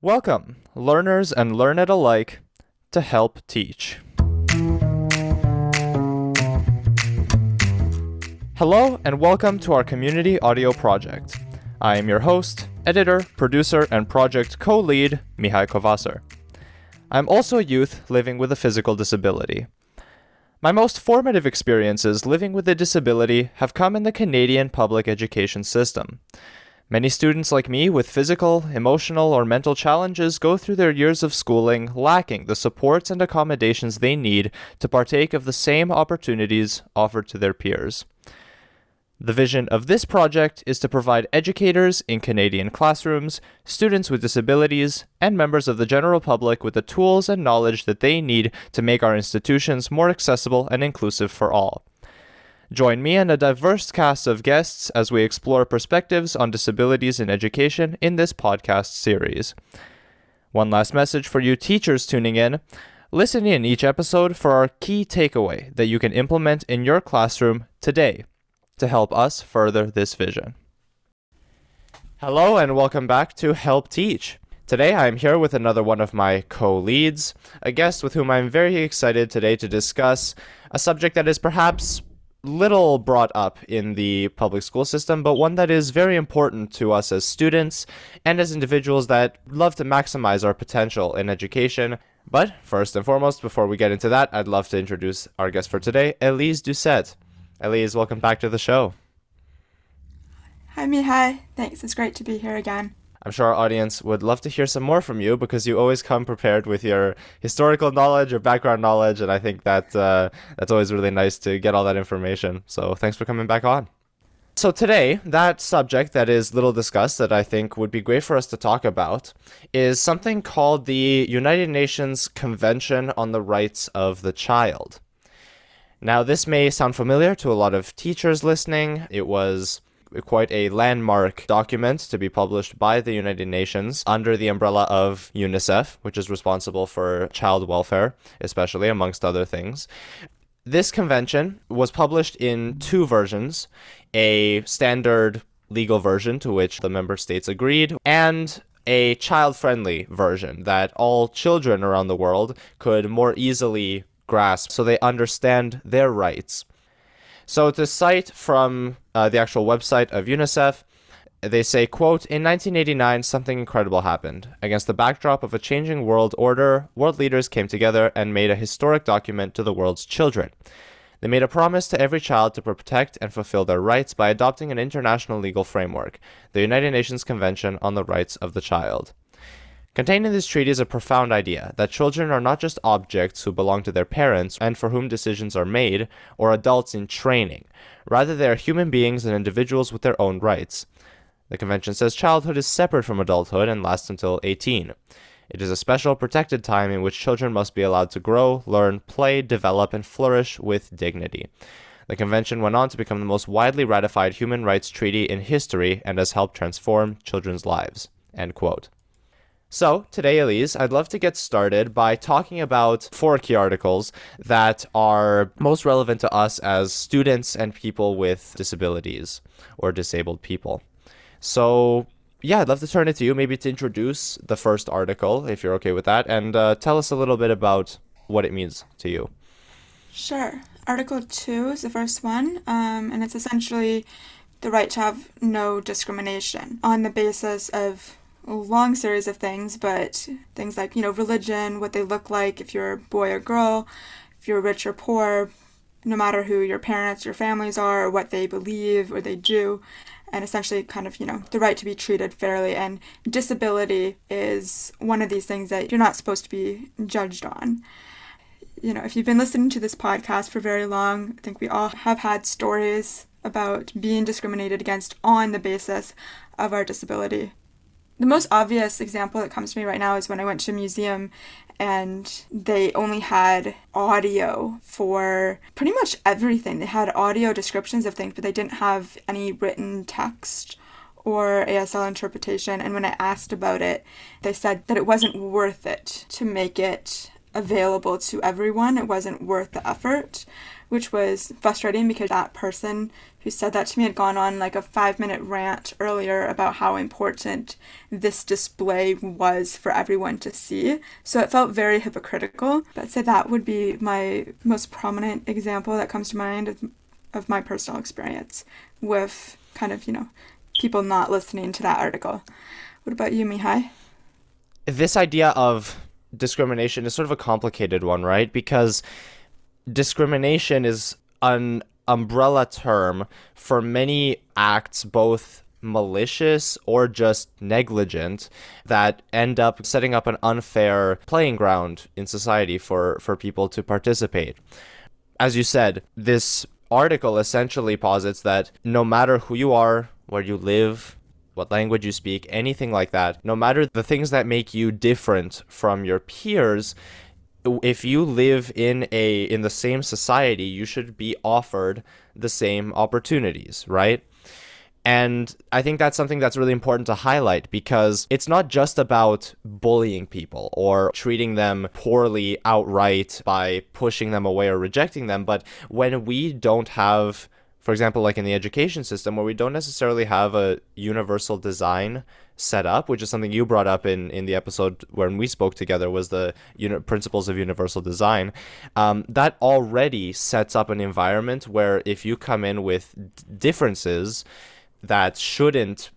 Welcome, learners and learn it alike, to Help Teach. Hello, and welcome to our community audio project. I am your host, editor, producer, and project co lead, Mihai Covaser. I'm also a youth living with a physical disability. My most formative experiences living with a disability have come in the Canadian public education system. Many students like me with physical, emotional, or mental challenges go through their years of schooling lacking the supports and accommodations they need to partake of the same opportunities offered to their peers. The vision of this project is to provide educators in Canadian classrooms, students with disabilities, and members of the general public with the tools and knowledge that they need to make our institutions more accessible and inclusive for all. Join me and a diverse cast of guests as we explore perspectives on disabilities in education in this podcast series. One last message for you teachers tuning in. Listen in each episode for our key takeaway that you can implement in your classroom today to help us further this vision. Hello, and welcome back to Help Teach. Today I am here with another one of my co leads, a guest with whom I'm very excited today to discuss a subject that is perhaps little brought up in the public school system, but one that is very important to us as students and as individuals that love to maximize our potential in education. But first and foremost, before we get into that, I'd love to introduce our guest for today, Elise Doucet. Elise, welcome back to the show. Hi, Mihai. Thanks. It's great to be here again. I'm sure our audience would love to hear some more from you because you always come prepared with your historical knowledge, your background knowledge, and I think that uh, that's always really nice to get all that information. So thanks for coming back on. So today, that subject that is little discussed that I think would be great for us to talk about is something called the United Nations Convention on the Rights of the Child. Now, this may sound familiar to a lot of teachers listening. It was quite a landmark document to be published by the United Nations under the umbrella of UNICEF, which is responsible for child welfare, especially amongst other things. This convention was published in two versions a standard legal version to which the member states agreed, and a child friendly version that all children around the world could more easily grasp so they understand their rights. So to cite from uh, the actual website of UNICEF, they say, quote, In 1989, something incredible happened. Against the backdrop of a changing world order, world leaders came together and made a historic document to the world's children. They made a promise to every child to protect and fulfill their rights by adopting an international legal framework, the United Nations Convention on the Rights of the Child. Contained in this treaty is a profound idea that children are not just objects who belong to their parents and for whom decisions are made, or adults in training. Rather, they are human beings and individuals with their own rights. The Convention says childhood is separate from adulthood and lasts until 18. It is a special protected time in which children must be allowed to grow, learn, play, develop, and flourish with dignity. The convention went on to become the most widely ratified human rights treaty in history and has helped transform children's lives. End quote. So, today, Elise, I'd love to get started by talking about four key articles that are most relevant to us as students and people with disabilities or disabled people. So, yeah, I'd love to turn it to you, maybe to introduce the first article, if you're okay with that, and uh, tell us a little bit about what it means to you. Sure. Article 2 is the first one, um, and it's essentially the right to have no discrimination on the basis of long series of things, but things like, you know, religion, what they look like, if you're a boy or girl, if you're rich or poor, no matter who your parents, your families are, or what they believe or they do, and essentially kind of, you know, the right to be treated fairly. And disability is one of these things that you're not supposed to be judged on. You know, if you've been listening to this podcast for very long, I think we all have had stories about being discriminated against on the basis of our disability. The most obvious example that comes to me right now is when I went to a museum and they only had audio for pretty much everything. They had audio descriptions of things, but they didn't have any written text or ASL interpretation. And when I asked about it, they said that it wasn't worth it to make it available to everyone. It wasn't worth the effort, which was frustrating because that person who said that to me had gone on like a five minute rant earlier about how important this display was for everyone to see. So it felt very hypocritical. But so that would be my most prominent example that comes to mind of, of my personal experience with kind of, you know, people not listening to that article. What about you, Mihai? This idea of discrimination is sort of a complicated one, right? Because discrimination is an umbrella term for many acts, both malicious or just negligent, that end up setting up an unfair playing ground in society for, for people to participate. As you said, this article essentially posits that no matter who you are, where you live, what language you speak, anything like that, no matter the things that make you different from your peers, if you live in a in the same society, you should be offered the same opportunities, right? And I think that's something that's really important to highlight because it's not just about bullying people or treating them poorly outright by pushing them away or rejecting them, but when we don't have for example, like in the education system, where we don't necessarily have a universal design set up, which is something you brought up in, in the episode when we spoke together, was the principles of universal design. Um, that already sets up an environment where if you come in with differences that shouldn't,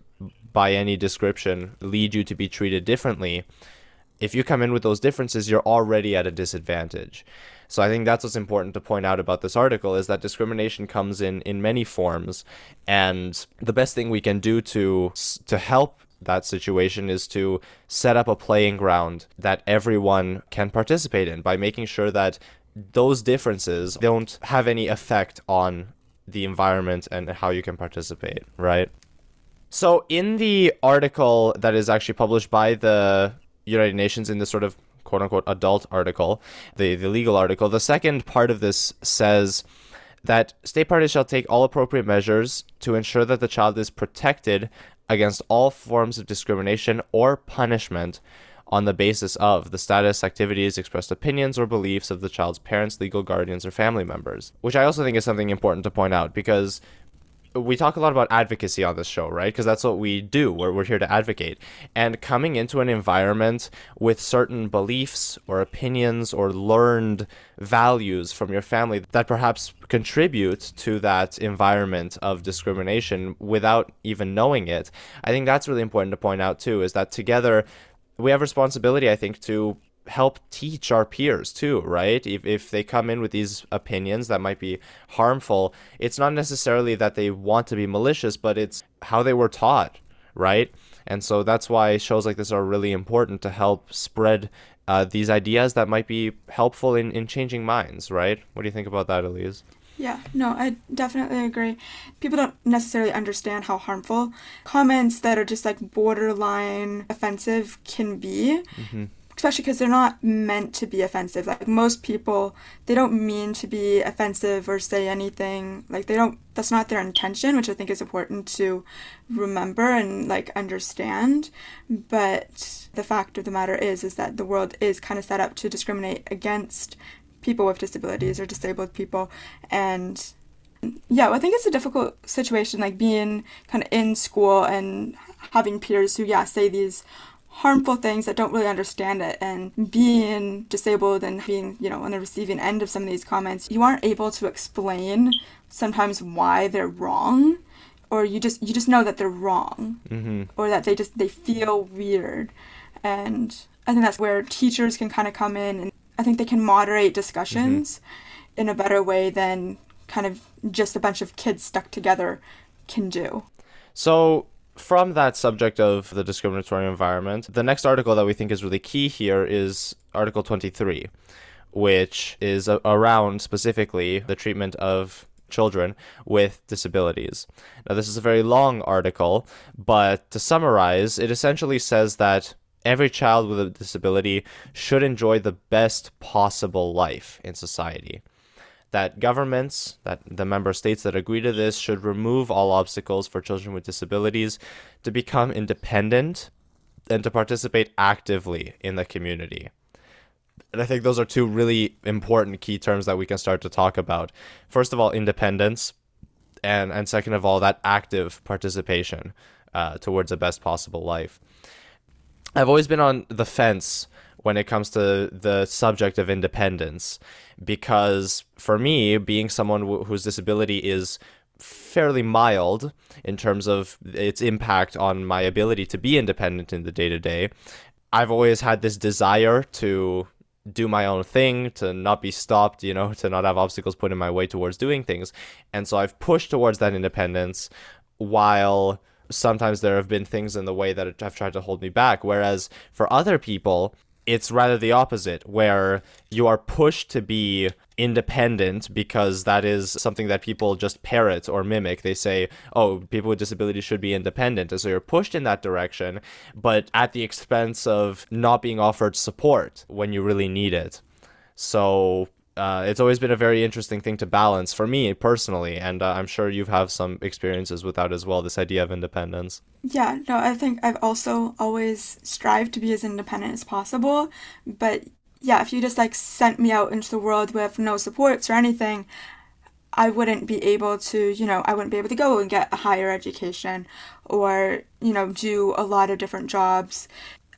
by any description, lead you to be treated differently, if you come in with those differences, you're already at a disadvantage. So I think that's what's important to point out about this article is that discrimination comes in in many forms, and the best thing we can do to to help that situation is to set up a playing ground that everyone can participate in by making sure that those differences don't have any effect on the environment and how you can participate, right? So, in the article that is actually published by the United Nations in this sort of quote unquote adult article, the, the legal article. The second part of this says that state parties shall take all appropriate measures to ensure that the child is protected against all forms of discrimination or punishment on the basis of the status, activities, expressed opinions, or beliefs of the child's parents, legal guardians, or family members. Which I also think is something important to point out because we talk a lot about advocacy on this show, right? Because that's what we do. We're, we're here to advocate. And coming into an environment with certain beliefs or opinions or learned values from your family that perhaps contribute to that environment of discrimination without even knowing it, I think that's really important to point out too, is that together we have responsibility, I think, to help teach our peers too, right? If, if they come in with these opinions that might be harmful, it's not necessarily that they want to be malicious, but it's how they were taught, right? And so that's why shows like this are really important to help spread uh, these ideas that might be helpful in, in changing minds, right? What do you think about that, Elise? Yeah, no, I definitely agree. People don't necessarily understand how harmful comments that are just like borderline offensive can be. Mm-hmm especially because they're not meant to be offensive. Like most people, they don't mean to be offensive or say anything. Like they don't. That's not their intention, which I think is important to remember and like understand. But the fact of the matter is, is that the world is kind of set up to discriminate against people with disabilities or disabled people, and yeah, well, I think it's a difficult situation, like being kind of in school and having peers who, yeah, say these harmful things that don't really understand it and being disabled and being you know on the receiving end of some of these comments you aren't able to explain sometimes why they're wrong or you just you just know that they're wrong mm-hmm. or that they just they feel weird and i think that's where teachers can kind of come in and i think they can moderate discussions mm-hmm. in a better way than kind of just a bunch of kids stuck together can do so from that subject of the discriminatory environment, the next article that we think is really key here is Article 23, which is around specifically the treatment of children with disabilities. Now, this is a very long article, but to summarize, it essentially says that every child with a disability should enjoy the best possible life in society that governments, that the member states that agree to this, should remove all obstacles for children with disabilities to become independent and to participate actively in the community. And I think those are two really important key terms that we can start to talk about. First of all, independence, and and second of all, that active participation uh, towards the best possible life. I've always been on the fence when it comes to the subject of independence. Because for me being someone w- whose disability is fairly mild in terms of its impact on my ability to be independent in the day to day i've always had this desire to do my own thing to not be stopped you know to not have obstacles put in my way towards doing things. And so i've pushed towards that independence while sometimes there have been things in the way that have tried to hold me back. Whereas for other people it's rather the opposite, where you are pushed to be independent because that is something that people just parrot or mimic. They say, oh, people with disabilities should be independent. And so you're pushed in that direction, but at the expense of not being offered support when you really need it. So uh, it's always been a very interesting thing to balance for me personally, and uh, I'm sure you have have some experiences with that as well. This idea of independence. Yeah, no, I think I've also always strived to be as independent as possible, but yeah, if you just like sent me out into the world with no supports or anything, I wouldn't be able to, you know, I wouldn't be able to go and get a higher education or, you know, do a lot of different jobs.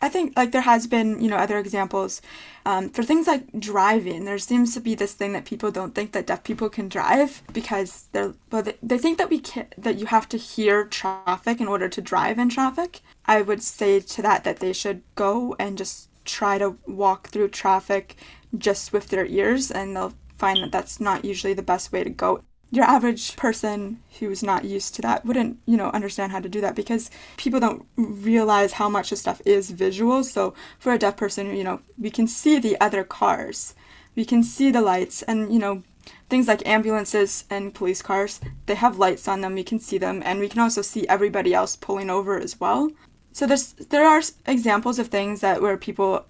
I think like there has been, you know, other examples um, for things like driving. There seems to be this thing that people don't think that deaf people can drive because they're well, they, they think that we can that you have to hear traffic in order to drive in traffic. I would say to that that they should go and just try to walk through traffic just with their ears, and they'll find that that's not usually the best way to go your average person who's not used to that wouldn't, you know, understand how to do that because people don't realize how much this stuff is visual. So for a deaf person, you know, we can see the other cars, we can see the lights, and you know, things like ambulances and police cars, they have lights on them. We can see them, and we can also see everybody else pulling over as well. So there's there are examples of things that where people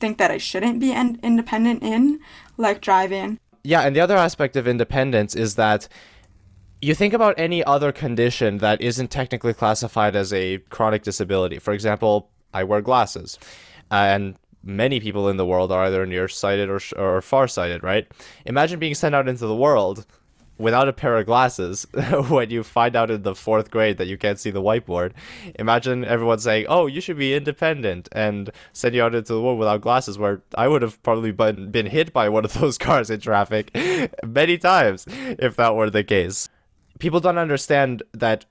think that I shouldn't be in, independent in, like driving yeah, and the other aspect of independence is that you think about any other condition that isn't technically classified as a chronic disability. For example, I wear glasses, uh, and many people in the world are either nearsighted or, or farsighted, right? Imagine being sent out into the world without a pair of glasses when you find out in the fourth grade that you can't see the whiteboard. Imagine everyone saying, "Oh, you should be independent," and send you out into the world without glasses. Where I would have probably been been hit by one of those cars in traffic many times if that were the case. People don't understand that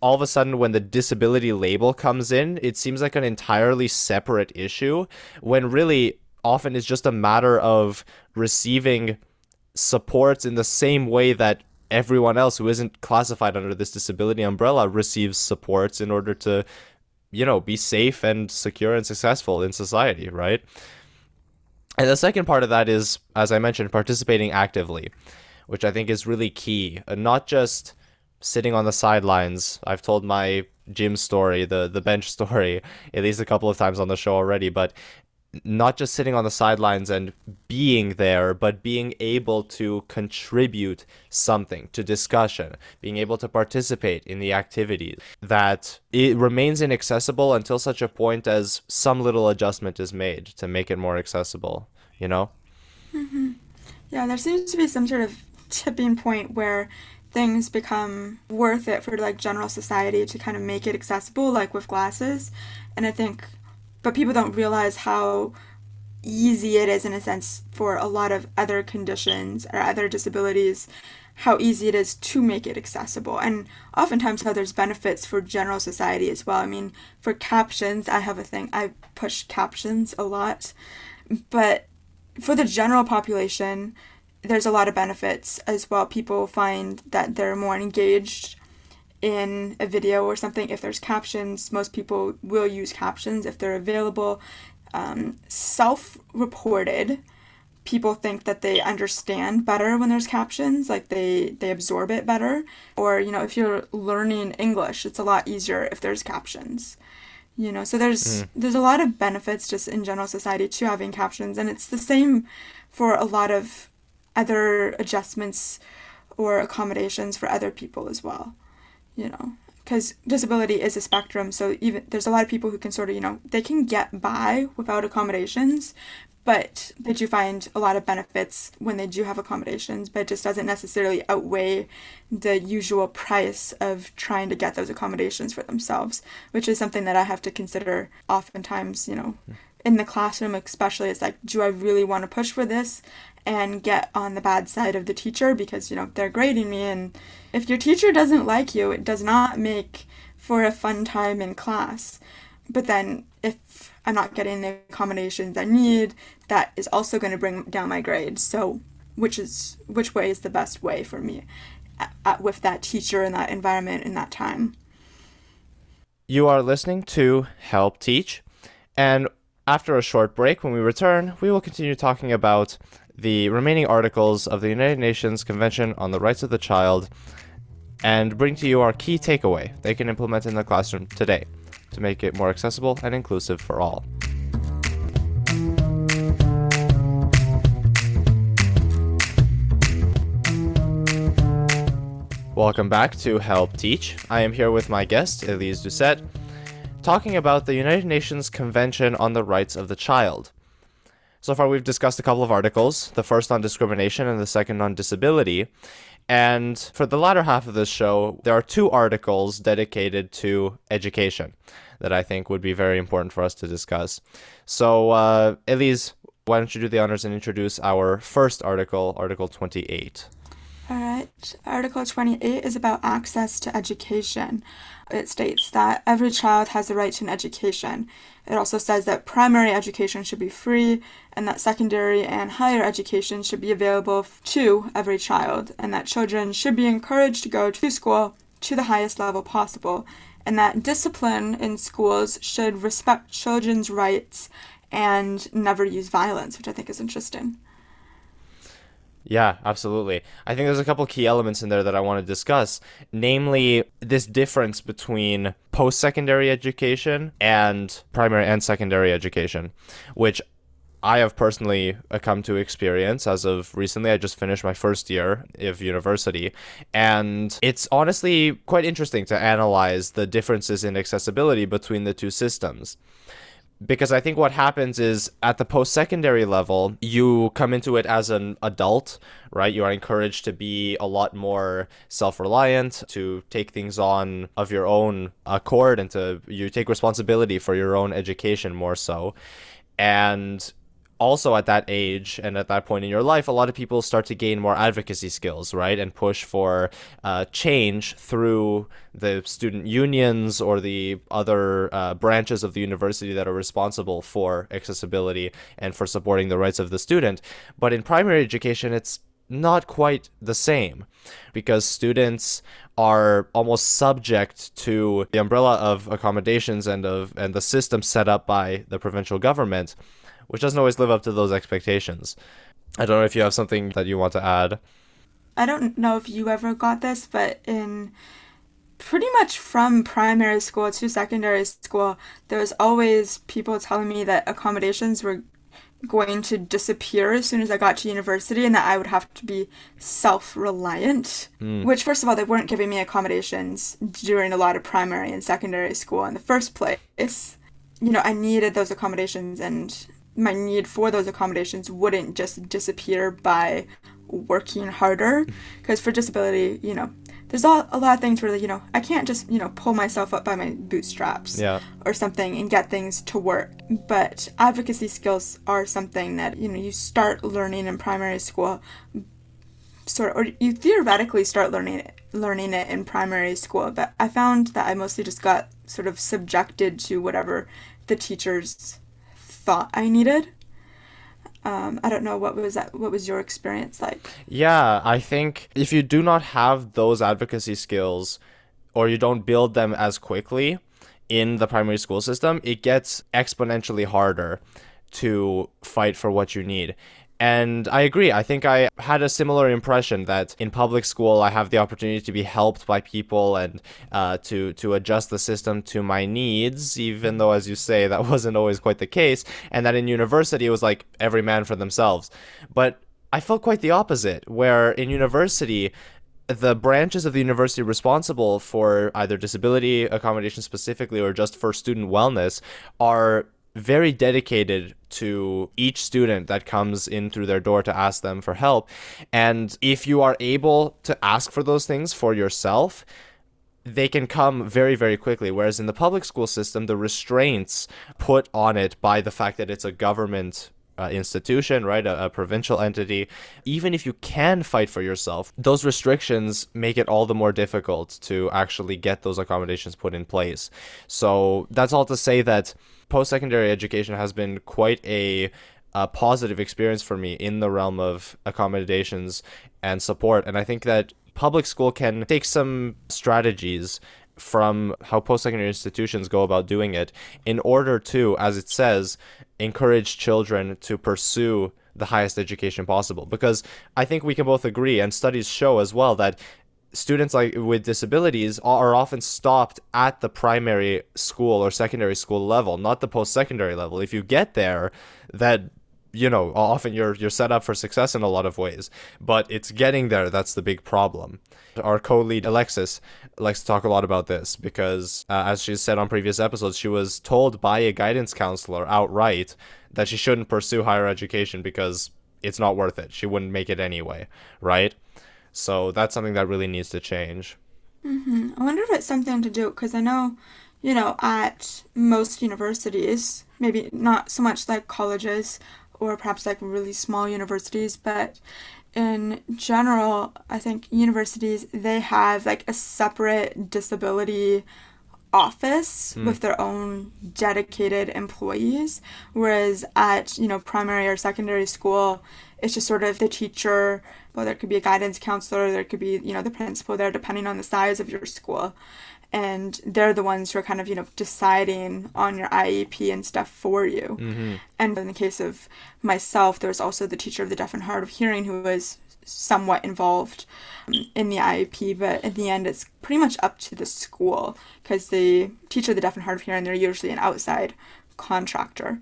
all of a sudden when the disability label comes in, it seems like an entirely separate issue when really often it's just a matter of receiving supports in the same way that everyone else who isn't classified under this disability umbrella receives supports in order to you know be safe and secure and successful in society right? And the second part of that is as i mentioned participating actively which i think is really key and not just sitting on the sidelines. I've told my gym story the the bench story at least a couple of times on the show already but not just sitting on the sidelines and being there, but being able to contribute something to discussion, being able to participate in the activities, that it remains inaccessible until such a point as some little adjustment is made to make it more accessible, you know? Mm-hmm. Yeah, there seems to be some sort of tipping point where things become worth it for like general society to kind of make it accessible, like with glasses. And I think but people don't realize how easy it is in a sense for a lot of other conditions or other disabilities how easy it is to make it accessible. And oftentimes how there's benefits for general society as well. I mean for captions i have a thing i push captions a lot. But for the general population there's a lot of benefits as well. People find that they're more engaged in a video or something, if there's captions, most people will use captions if they're available. Um, Self reported, people think that they understand better when there's captions, like they, they absorb it better. Or, you know, if you're learning English, it's a lot easier if there's captions. You know, so there's mm. there's a lot of benefits just in general society to having captions, and it's the same for a lot of other adjustments or accommodations for other people as well you know because disability is a spectrum so even there's a lot of people who can sort of you know they can get by without accommodations but they do find a lot of benefits when they do have accommodations but it just doesn't necessarily outweigh the usual price of trying to get those accommodations for themselves which is something that i have to consider oftentimes you know hmm. in the classroom especially it's like do i really want to push for this and get on the bad side of the teacher? Because you know they're grading me and if your teacher doesn't like you it does not make for a fun time in class but then if i'm not getting the accommodations i need that is also going to bring down my grades so which is which way is the best way for me at, at, with that teacher in that environment in that time? You are listening to help teach. And after a short break when we return we will continue talking about the remaining articles of the United Nations Convention on the Rights of the Child and bring to you our key takeaway they can implement in the classroom today to make it more accessible and inclusive for all. Welcome back to Help Teach. I am here with my guest, Elise Doucet, talking about the United Nations Convention on the Rights of the Child. So far, we've discussed a couple of articles the first on discrimination and the second on disability. And for the latter half of this show, there are two articles dedicated to education that I think would be very important for us to discuss. So, uh, Elise, why don't you do the honors and introduce our first article, Article 28? All right. Article 28 is about access to education. It states that every child has the right to an education. It also says that primary education should be free and that secondary and higher education should be available to every child, and that children should be encouraged to go to school to the highest level possible, and that discipline in schools should respect children's rights and never use violence, which I think is interesting. Yeah, absolutely. I think there's a couple key elements in there that I want to discuss, namely this difference between post secondary education and primary and secondary education, which I have personally uh, come to experience as of recently. I just finished my first year of university, and it's honestly quite interesting to analyze the differences in accessibility between the two systems because I think what happens is at the post secondary level, you come into it as an adult, right? You are encouraged to be a lot more self reliant, to take things on of your own accord, and to you take responsibility for your own education more so. And also at that age and at that point in your life, a lot of people start to gain more advocacy skills, right? And push for uh, change through the student unions or the other uh, branches of the university that are responsible for accessibility and for supporting the rights of the student. But in primary education, it's not quite the same because students are almost subject to the umbrella of accommodations and of and the system set up by the provincial government which doesn't always live up to those expectations. I don't know if you have something that you want to add. I don't know if you ever got this, but in pretty much from primary school to secondary school, there was always people telling me that accommodations were going to disappear as soon as I got to university and that I would have to be self reliant. Mm. Which, first of all, they weren't giving me accommodations during a lot of primary and secondary school in the first place. You know, I needed those accommodations and my need for those accommodations wouldn't just disappear by working harder. Mm-hmm. Because for disability you know there's a, a lot of things where you know i can't just you know pull myself up by my bootstraps yeah. or something and get things to work. But advocacy skills are something that you know you start learning in primary school sort of, or you theoretically start learning it learning it in primary school. But i found that i mostly just got sort of subjected to whatever the teachers thought I needed. Um, I don't know what was that. What was your experience like? Yeah, I think if you do not have those advocacy skills, or you don't build them as quickly in the primary school system, it gets exponentially harder to fight for what you need. And I agree. I think I had a similar impression that in public school I have the opportunity to be helped by people and uh, to to adjust the system to my needs, even though, as you say, that wasn't always quite the case. And that in university it was like every man for themselves. But I felt quite the opposite, where in university the branches of the university responsible for either disability accommodation specifically or just for student wellness are very dedicated to each student that comes in through their door to ask them for help. And if you are able to ask for those things for yourself, they can come very, very quickly. Whereas in the public school system, the restraints put on it by the fact that it's a government uh, institution, right, a, a, provincial entity, even if you can fight for yourself, those restrictions make it all the more difficult to actually get those accommodations put in place. So that's all to say that post secondary education has been quite a a positive experience for me in the realm of accommodations and support. And I think that public school can take some strategies from how post secondary institutions go about doing it in order to, as it says, encourage children to pursue the highest education possible. Because I think we can both agree, and studies show as well, that students like with disabilities are often stopped at the primary school or secondary school level, not the post secondary level. If you get there, that you know often you're you're set up for success in a lot of ways but it's getting there that's the big problem. Our co-lead alexis likes to talk a lot about this because uh, as she said on previous episodes she was told by a guidance counselor outright that she shouldn't pursue higher education because it's not worth it. She wouldn't make it anyway right? So that's something that really needs to change. Mm-hmm. i wonder if it's something to do because i know you know at most universities maybe not so much like colleges or perhaps like really small universities, but in general, I think universities they have like a separate disability office mm. with their own dedicated employees whereas at you know primary or secondary school it's just sort of the teacher well there could be a guidance counselor there could be you know the principal there depending on the size of your school and they're the ones who are kind of you know deciding on your IEP and stuff for you. Mm-hmm. And in the case of myself, there was also the teacher of the deaf and hard of hearing who was somewhat involved um, in the IEP, but in the end, it's pretty much up to the school because the teacher of the deaf and hard of hearing they're usually an outside contractor,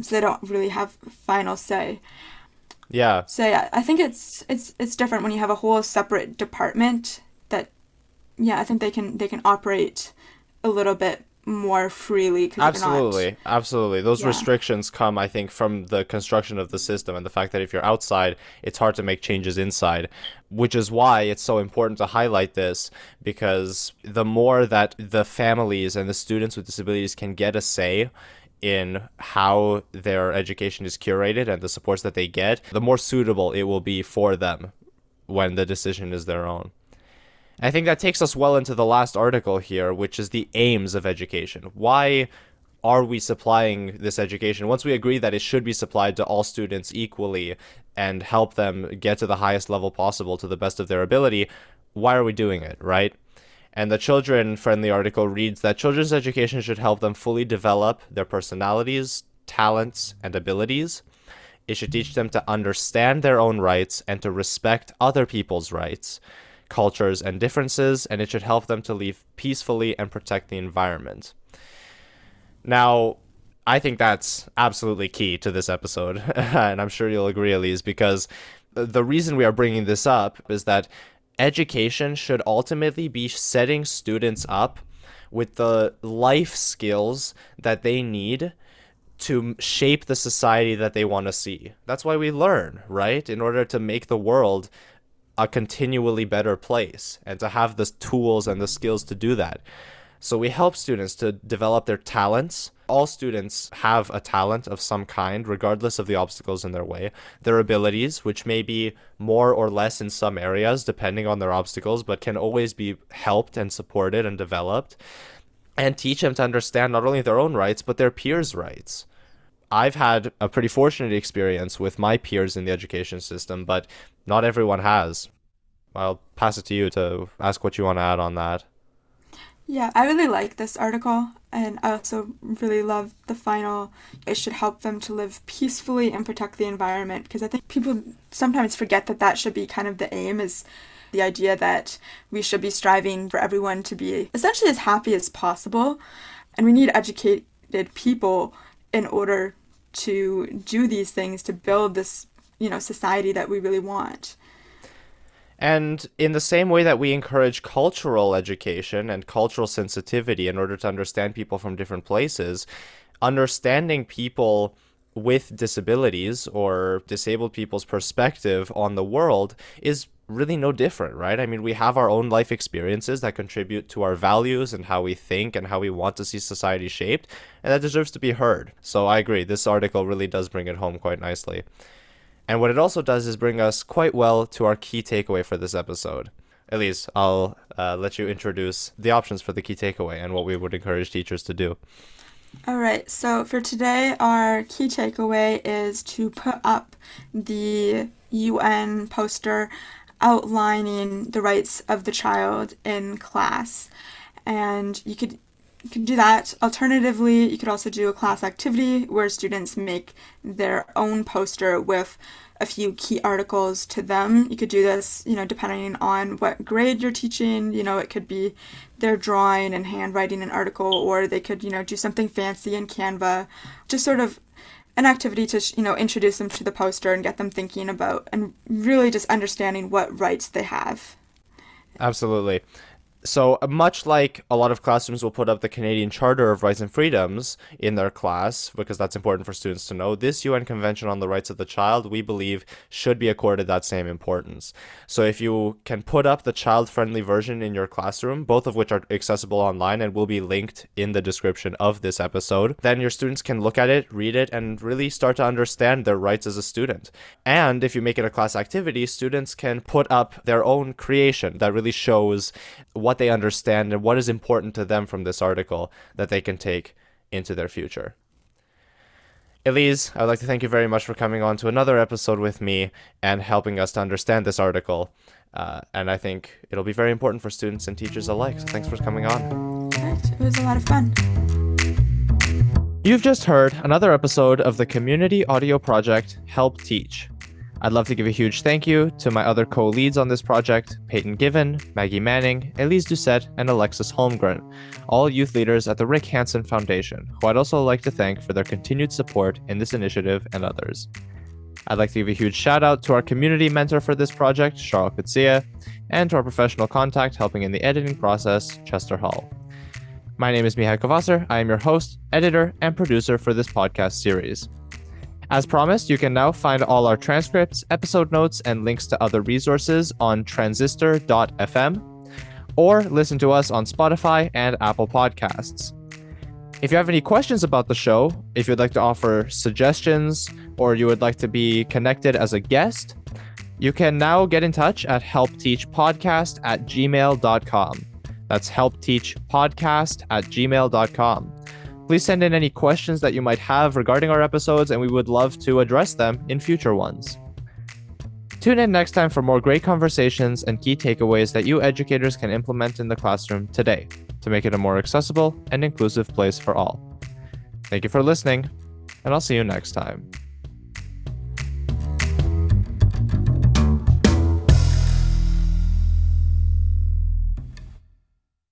so they don't really have final say. Yeah. So yeah, I think it's it's it's different when you have a whole separate department that yeah, I think they can they can operate a little bit more freely. Absolutely, absolutely. Those yeah. restrictions come, I think, from the construction of the system and the fact that if you're outside, it's hard to make changes inside. Which is why it's so important to highlight this because the more that the families and the students with disabilities can get a say in how their education is curated and the supports that they get, the more suitable it will be for them when the decision is their own. I think that takes us well into the last article here, which is the aims of education. Why are we supplying this education? Once we agree that it should be supplied to all students equally and help them get to the highest level possible to the best of their ability, why are we doing it, right? And the children friendly article reads that children's education should help them fully develop their personalities, talents, and abilities. It should teach them to understand their own rights and to respect other people's rights cultures, and differences, and it should help them to live peacefully and protect the environment. Now, I think that's absolutely key to this episode, and I'm sure you'll agree, Elise, because the reason we are bringing this up is that education should ultimately be setting students up with the life skills that they need to shape the society that they want to see. That's why we learn, right? In order to make the world a continually better place and to have the tools and the skills to do that. So we help students to develop their talents. All students have a talent of some kind, regardless of the obstacles in their way. Their abilities, which may be more or less in some areas, depending on their obstacles, but can always be helped and supported and developed. And teach them to understand not only their own rights, but their peers' rights. I've had a pretty fortunate experience with my peers in the education system, but not everyone has. I'll pass it to you to ask what you want to add on that. Yeah, I really like this article, and I also really love the final. It should help them to live peacefully and protect the environment, because I think people sometimes forget that that should be kind of the aim is the idea that we should be striving for everyone to be essentially as happy as possible, and we need educated people in order to do these things to build this you know society that we really want. And in the same way that we encourage cultural education and cultural sensitivity in order to understand people from different places, understanding people with disabilities or disabled people's perspective on the world is really no different, right? I mean, we have our own life experiences that contribute to our values and how we think and how we want to see society shaped, and that deserves to be heard. So I agree, this article really does bring it home quite nicely. And what it also does is bring us quite well to our key takeaway for this episode. Elise, I'll uh, let you introduce the options for the key takeaway and what we would encourage teachers to do. All right, so for today, our key takeaway is to put up the UN poster outlining the rights of the child in class. And you could you can do that. Alternatively, you could also do a class activity where students make their own poster with a few key articles to them. You could do this, you know, depending on what grade you're teaching. You know, it could be their drawing and handwriting an article, or they could, you know, do something fancy in Canva. Just sort of an activity to you know introduce them to the poster and get them thinking about and really just understanding what rights they have. Absolutely so uh, much like a lot of classrooms will put up the Canadian Charter of Rights and Freedoms in their class because that's important for students to know, this UN Convention on the Rights of the Child, we believe, should be accorded that same importance. So if you can put up the child-friendly version in your classroom, both of which are accessible online and will be linked in the description of this episode, then your students can look at it, read it, and really start to understand their rights as a student. And if you make it a class activity, students can put up their own creation that really shows what what they understand and what is important to them from this article that they can take into their future. Elise, I would like to thank you very much for coming on to another episode with me and helping us to understand this article. Uh, and I think it'll be very important for students and teachers alike. So thanks for coming on. It was a lot of fun. You've just heard another episode of the community audio project Help Teach. I'd love to give a huge thank you to my other co leads on this project Peyton Given, Maggie Manning, Elise Doucet, and Alexis Holmgren, all youth leaders at the Rick Hansen Foundation, who I'd also like to thank for their continued support in this initiative and others. I'd like to give a huge shout out to our community mentor for this project, Charles Kutsia, and to our professional contact helping in the editing process, Chester Hall. My name is Mihai Covaser. I am your host, editor, and producer for this podcast series. As promised, you can now find all our transcripts, episode notes, and links to other resources on transistor.fm or listen to us on Spotify and Apple Podcasts. If you have any questions about the show, if you'd like to offer suggestions, or you would like to be connected as a guest, you can now get in touch at helpteachpodcast at gmail.com. That's helpteachpodcast at gmail.com. Please send in any questions that you might have regarding our episodes, and we would love to address them in future ones. Tune in next time for more great conversations and key takeaways that you educators can implement in the classroom today to make it a more accessible and inclusive place for all. Thank you for listening, and I'll see you next time.